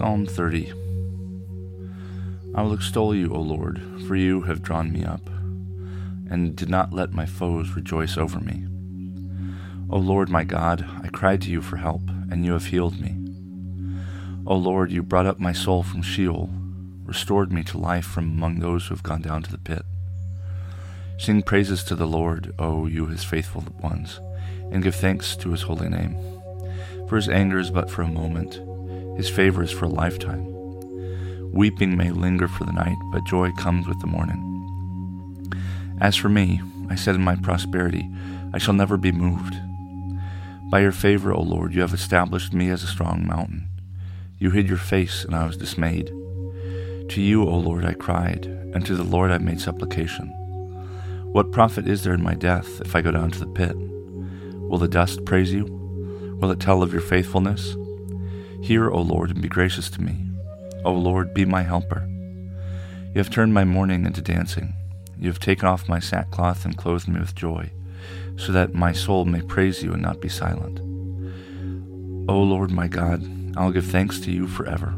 Psalm 30 I will extol you, O Lord, for you have drawn me up, and did not let my foes rejoice over me. O Lord my God, I cried to you for help, and you have healed me. O Lord, you brought up my soul from Sheol, restored me to life from among those who have gone down to the pit. Sing praises to the Lord, O you his faithful ones, and give thanks to his holy name. For his anger is but for a moment his favor is for a lifetime. Weeping may linger for the night, but joy comes with the morning. As for me, I said in my prosperity, I shall never be moved. By your favor, O Lord, you have established me as a strong mountain. You hid your face, and I was dismayed. To you, O Lord, I cried, and to the Lord I made supplication. What profit is there in my death if I go down to the pit? Will the dust praise you? Will it tell of your faithfulness? Hear, O Lord, and be gracious to me. O Lord, be my helper. You have turned my mourning into dancing. You have taken off my sackcloth and clothed me with joy, so that my soul may praise you and not be silent. O Lord my God, I will give thanks to you forever.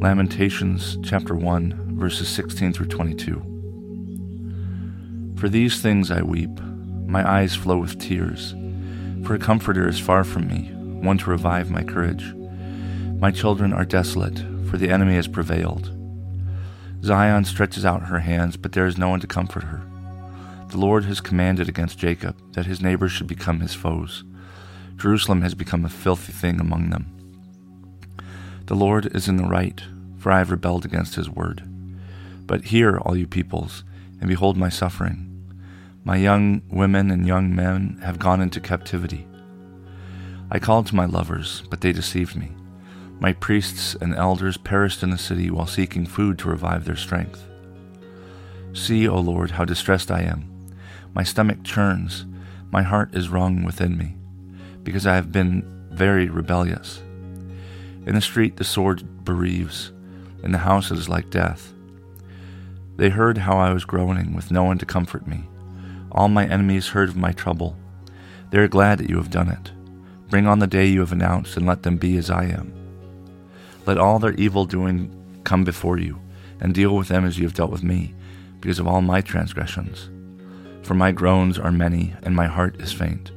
Lamentations chapter 1, verses 16 through 22. For these things I weep, my eyes flow with tears for a comforter is far from me, one to revive my courage. My children are desolate, for the enemy has prevailed. Zion stretches out her hands, but there is no one to comfort her. The Lord has commanded against Jacob that his neighbors should become his foes. Jerusalem has become a filthy thing among them. The Lord is in the right, for I have rebelled against his word. But hear, all you peoples, and behold my suffering. My young women and young men have gone into captivity. I called to my lovers, but they deceived me. My priests and elders perished in the city while seeking food to revive their strength. See, O Lord, how distressed I am. My stomach churns, my heart is wrung within me, because I have been very rebellious. In the street the sword bereaves, in the house it is like death. They heard how I was groaning, with no one to comfort me. All my enemies heard of my trouble. They are glad that you have done it. Bring on the day you have announced, and let them be as I am. Let all their evil doing come before you, and deal with them as you have dealt with me, because of all my transgressions. For my groans are many, and my heart is faint.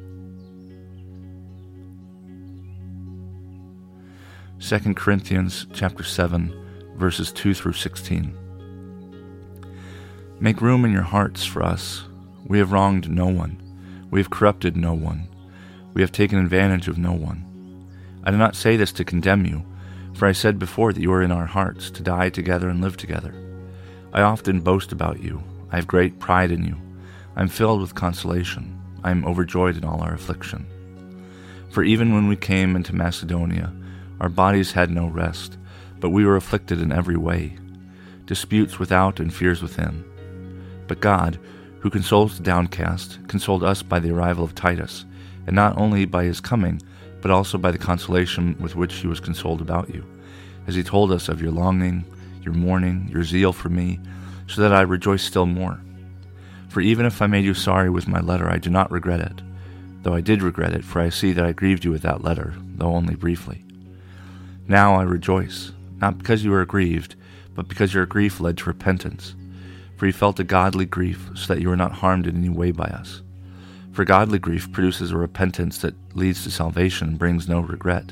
2 Corinthians chapter 7 verses 2 through 16 Make room in your hearts for us we have wronged no one. We have corrupted no one. We have taken advantage of no one. I do not say this to condemn you, for I said before that you are in our hearts, to die together and live together. I often boast about you. I have great pride in you. I am filled with consolation. I am overjoyed in all our affliction. For even when we came into Macedonia, our bodies had no rest, but we were afflicted in every way, disputes without and fears within. But God, who consoles the downcast, consoled us by the arrival of Titus, and not only by his coming, but also by the consolation with which he was consoled about you, as he told us of your longing, your mourning, your zeal for me, so that I rejoice still more. For even if I made you sorry with my letter, I do not regret it, though I did regret it, for I see that I grieved you with that letter, though only briefly. Now I rejoice, not because you were grieved, but because your grief led to repentance for he felt a godly grief, so that you were not harmed in any way by us. For godly grief produces a repentance that leads to salvation and brings no regret,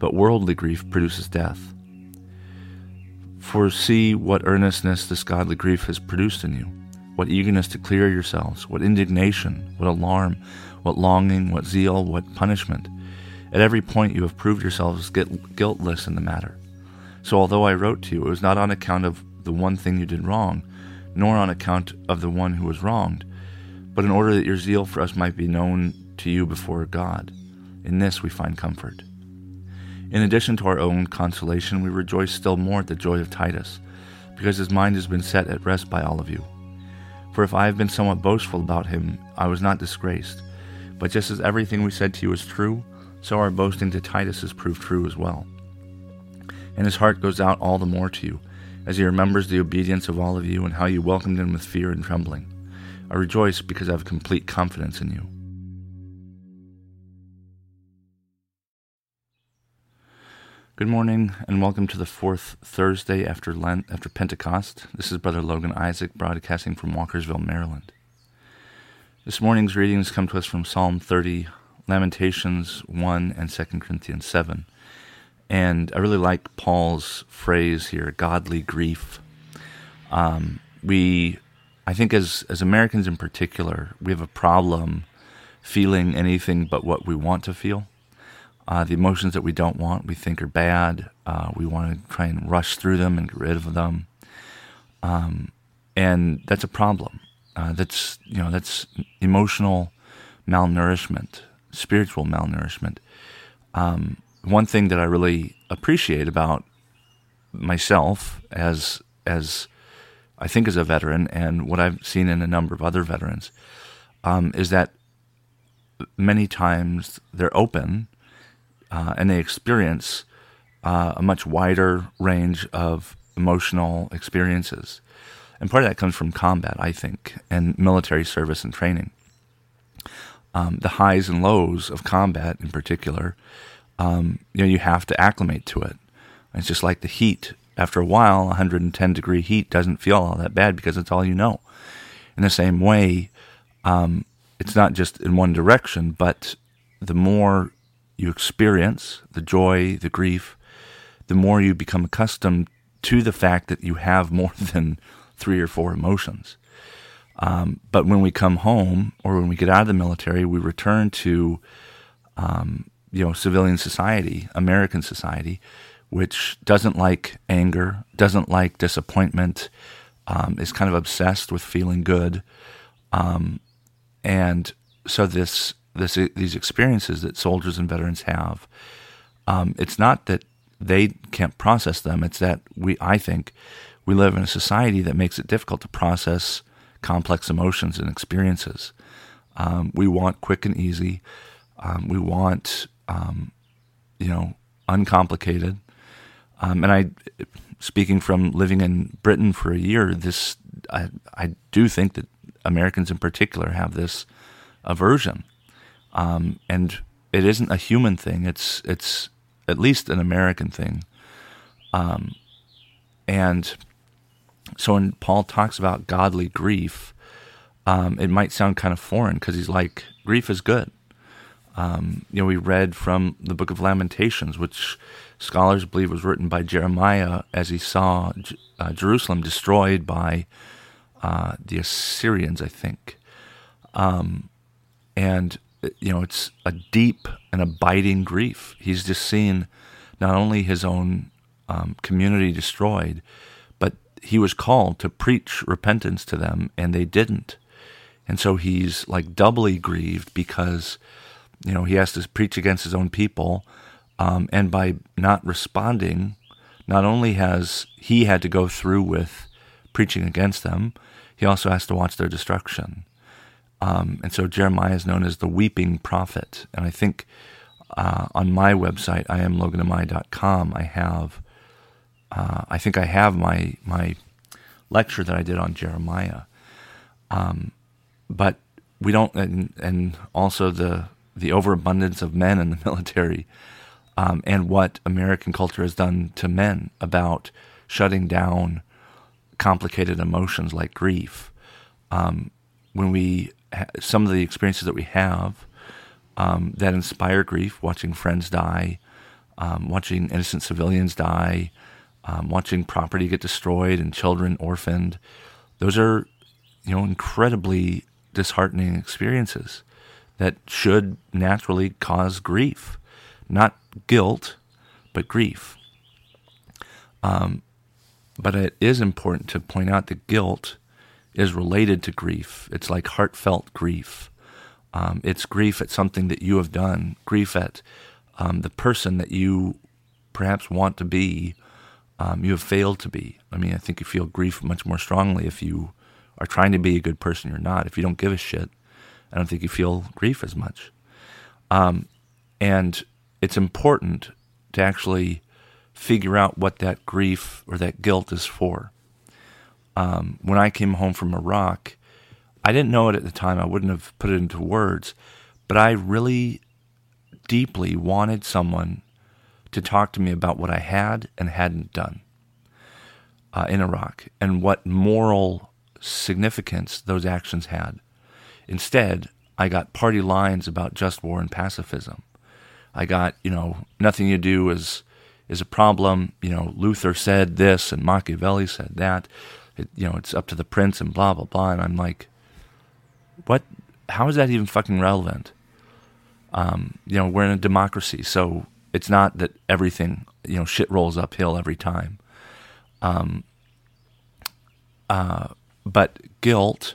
but worldly grief produces death. For see what earnestness this godly grief has produced in you, what eagerness to clear yourselves, what indignation, what alarm, what longing, what zeal, what punishment. At every point you have proved yourselves guiltless in the matter. So although I wrote to you, it was not on account of the one thing you did wrong, nor on account of the one who was wronged, but in order that your zeal for us might be known to you before God. In this we find comfort. In addition to our own consolation, we rejoice still more at the joy of Titus, because his mind has been set at rest by all of you. For if I have been somewhat boastful about him, I was not disgraced. But just as everything we said to you is true, so our boasting to Titus has proved true as well. And his heart goes out all the more to you, as he remembers the obedience of all of you and how you welcomed him with fear and trembling. I rejoice because I have complete confidence in you. Good morning and welcome to the fourth Thursday after Lent, after Pentecost. This is Brother Logan Isaac broadcasting from Walkersville, Maryland. This morning's readings come to us from Psalm 30, Lamentations 1, and 2 Corinthians 7. And I really like Paul's phrase here, godly grief. Um, we, I think, as, as Americans in particular, we have a problem feeling anything but what we want to feel. Uh, the emotions that we don't want, we think are bad. Uh, we want to try and rush through them and get rid of them. Um, and that's a problem. Uh, that's you know that's emotional malnourishment, spiritual malnourishment. Um, one thing that I really appreciate about myself as as I think as a veteran and what I've seen in a number of other veterans um, is that many times they're open uh, and they experience uh, a much wider range of emotional experiences. And part of that comes from combat, I think, and military service and training. Um, the highs and lows of combat, in particular, um, you know, you have to acclimate to it. It's just like the heat. After a while, 110 degree heat doesn't feel all that bad because it's all you know. In the same way, um, it's not just in one direction, but the more you experience the joy, the grief, the more you become accustomed to the fact that you have more than three or four emotions. Um, but when we come home or when we get out of the military, we return to, um, you know, civilian society, American society, which doesn't like anger, doesn't like disappointment, um, is kind of obsessed with feeling good, um, and so this this, these experiences that soldiers and veterans have, um, it's not that they can't process them. It's that we, I think, we live in a society that makes it difficult to process complex emotions and experiences. Um, we want quick and easy. Um, we want, um, you know, uncomplicated. Um, and I, speaking from living in Britain for a year, this I, I do think that Americans in particular have this aversion um, and it isn't a human thing. It's it's at least an American thing. Um, and so when Paul talks about godly grief, um, it might sound kind of foreign because he's like, grief is good. Um, you know, we read from the book of Lamentations, which scholars believe was written by Jeremiah as he saw uh, Jerusalem destroyed by uh, the Assyrians, I think. Um, and you know, it's a deep and abiding grief. He's just seen not only his own um, community destroyed, but he was called to preach repentance to them, and they didn't. And so he's like doubly grieved because, you know, he has to preach against his own people. Um, and by not responding, not only has he had to go through with preaching against them, he also has to watch their destruction. Um, and so Jeremiah is known as the weeping prophet. And I think uh, on my website, iamloganamai.com, I have, uh, I think I have my my lecture that I did on Jeremiah. Um, but we don't, and, and, also the the overabundance of men in the military, um, and what American culture has done to men about shutting down complicated emotions like grief. Um, when we some of the experiences that we have um, that inspire grief, watching friends die, um, watching innocent civilians die, um, watching property get destroyed and children orphaned. Those are, you know, incredibly disheartening experiences that should naturally cause grief, not guilt, but grief. Um, but it is important to point out that guilt is related to grief. It's like heartfelt grief. Um, it's grief at something that you have done, grief at um, the person that you perhaps want to be, um, you have failed to be. I mean, I think you feel grief much more strongly if you are trying to be a good person you're not. If you don't give a shit, I don't think you feel grief as much. Um, and it's important to actually figure out what that grief or that guilt is for. Um, when I came home from Iraq, I didn't know it at the time. I wouldn't have put it into words, but I really deeply wanted someone to talk to me about what I had and hadn't done uh, in Iraq and what moral significance those actions had. Instead, I got party lines about just war and pacifism. I got, you know, nothing you do is is a problem. You know, Luther said this and Machiavelli said that. It, you know, it's up to the prince and blah blah blah. And I'm like, what? How is that even fucking relevant? Um, you know, we're in a democracy, so it's not that everything you know shit rolls uphill every time. Um, uh, but guilt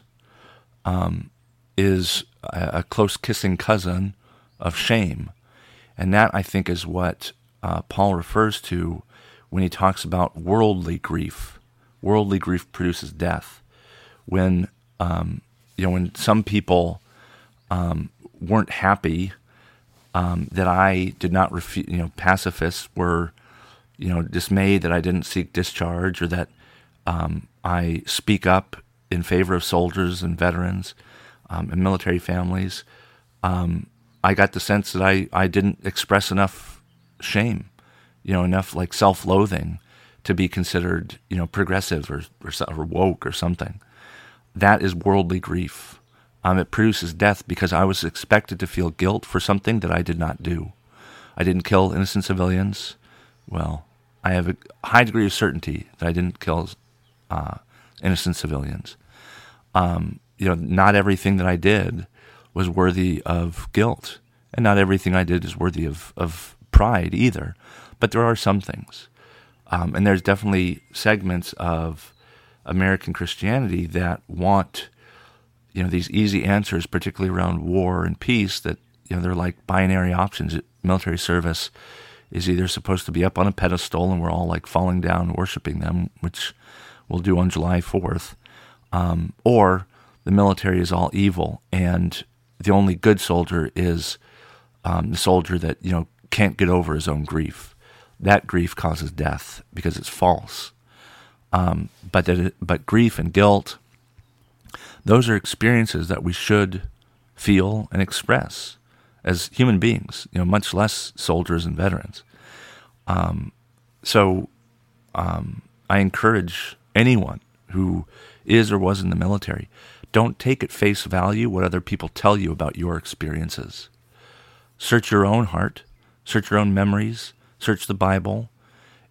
um, is a, close kissing cousin of shame, and that I think is what uh, Paul refers to when he talks about worldly grief. Worldly grief produces death. When um, you know, when some people um, weren't happy um, that I did not refuse, you know, pacifists were, you know, dismayed that I didn't seek discharge or that um, I speak up in favor of soldiers and veterans um, and military families. Um, I got the sense that I, I didn't express enough shame, you know, enough like self loathing to be considered, you know, progressive or, or, or woke or something. That is worldly grief. Um, it produces death because I was expected to feel guilt for something that I did not do. I didn't kill innocent civilians. Well, I have a high degree of certainty that I didn't kill uh, innocent civilians. Um, you know, not everything that I did was worthy of guilt, and not everything I did is worthy of, of pride either. But there are some things. Um, and there's definitely segments of American Christianity that want, you know, these easy answers, particularly around war and peace, that, you know, they're like binary options. Military service is either supposed to be up on a pedestal and we're all like falling down worshiping them, which we'll do on July 4th, um, or the military is all evil and the only good soldier is um, the soldier that, you know, can't get over his own grief. That grief causes death because it's false. Um, but that but grief and guilt, those are experiences that we should feel and express as human beings. You know, much less soldiers and veterans. Um, so, um, I encourage anyone who is or was in the military, don't take at face value what other people tell you about your experiences. Search your own heart, search your own memories, search the Bible,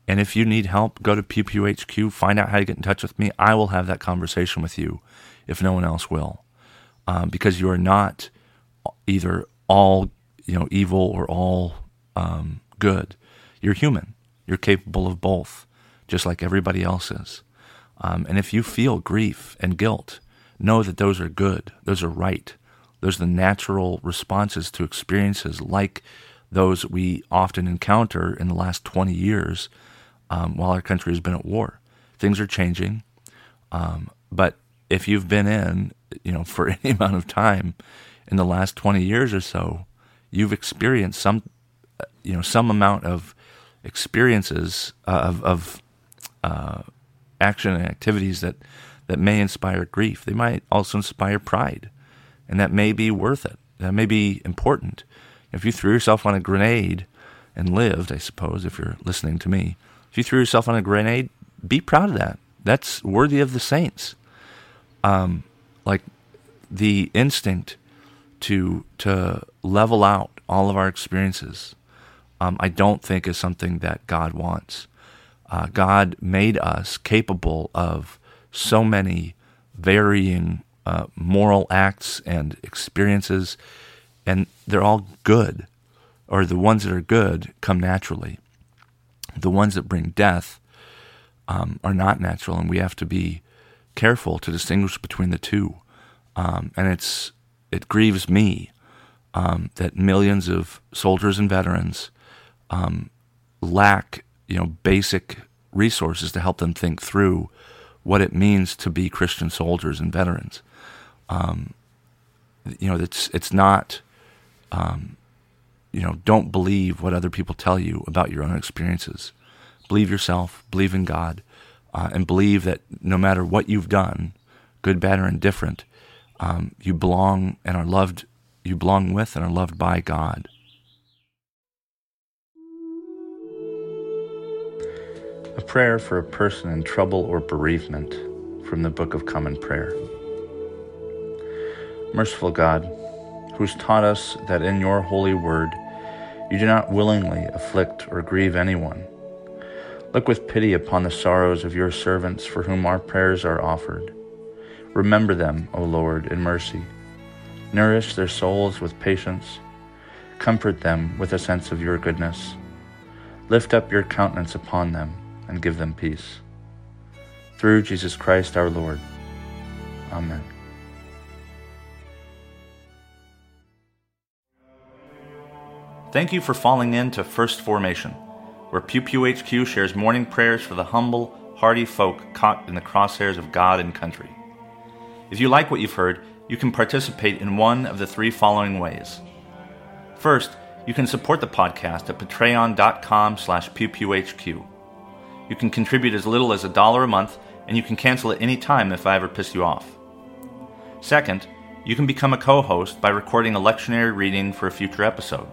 and if you need help, go to PPHQ, find out how to get in touch with me. I will have that conversation with you if no one else will. Um, because you are not either all you know evil or all um, good. You're human. You're capable of both, just like everybody else is. Um, and if you feel grief and guilt, know that those are good. Those are right. Those are the natural responses to experiences like those we often encounter in the last 20 years um, while our country has been at war. Things are changing, um, but if you've been in, you know, for any amount of time in the last 20 years or so, you've experienced some, you know, some amount of experiences uh, of, of uh, action and activities that, that may inspire grief. They might also inspire pride, and that may be worth it. That may be important. If you threw yourself on a grenade and lived, I suppose, if you're listening to me, if you threw yourself on a grenade, be proud of that. That's worthy of the saints. Um, like the instinct to to level out all of our experiences, um, I don't think is something that God wants. Uh, God made us capable of so many varying uh, moral acts and experiences, and they're all good, or the ones that are good come naturally the ones that bring death um, are not natural, and we have to be careful to distinguish between the two. Um, and it's it grieves me um, that millions of soldiers and veterans um, lack, you know, basic resources to help them think through what it means to be Christian soldiers and veterans. Um, you know, it's it's not. Um, you know, don't believe what other people tell you about your own experiences. Believe yourself. Believe in God, uh, and believe that no matter what you've done, good, bad, or indifferent, um, you belong and are loved. You belong with and are loved by God. A prayer for a person in trouble or bereavement from the Book of Common Prayer. Merciful God, who's taught us that in your holy word you do not willingly afflict or grieve anyone. Look with pity upon the sorrows of your servants for whom our prayers are offered. Remember them, O Lord, in mercy. Nourish their souls with patience. Comfort them with a sense of your goodness. Lift up your countenance upon them and give them peace. Through Jesus Christ our Lord. Amen. Thank you for falling in to First Formation, where Pew Pew HQ shares morning prayers for the humble, hardy folk caught in the crosshairs of God and country. If you like what you've heard, you can participate in one of the three following ways. First, you can support the podcast at patreon.com slash pewpewhq. You can contribute as little as a dollar a month, and you can cancel at any time if I ever piss you off. Second, you can become a co-host by recording a lectionary reading for a future episode.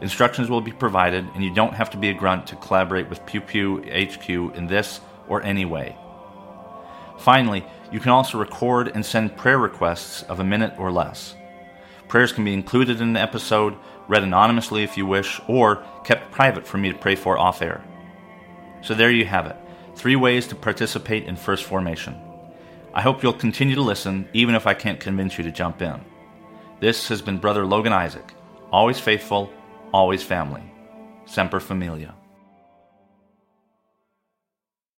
Instructions will be provided, and you don't have to be a grunt to collaborate with Pew Pew HQ in this or any way. Finally, you can also record and send prayer requests of a minute or less. Prayers can be included in an episode, read anonymously if you wish, or kept private for me to pray for off air. So there you have it three ways to participate in First Formation. I hope you'll continue to listen, even if I can't convince you to jump in. This has been Brother Logan Isaac, always faithful, always family. Semper Familia.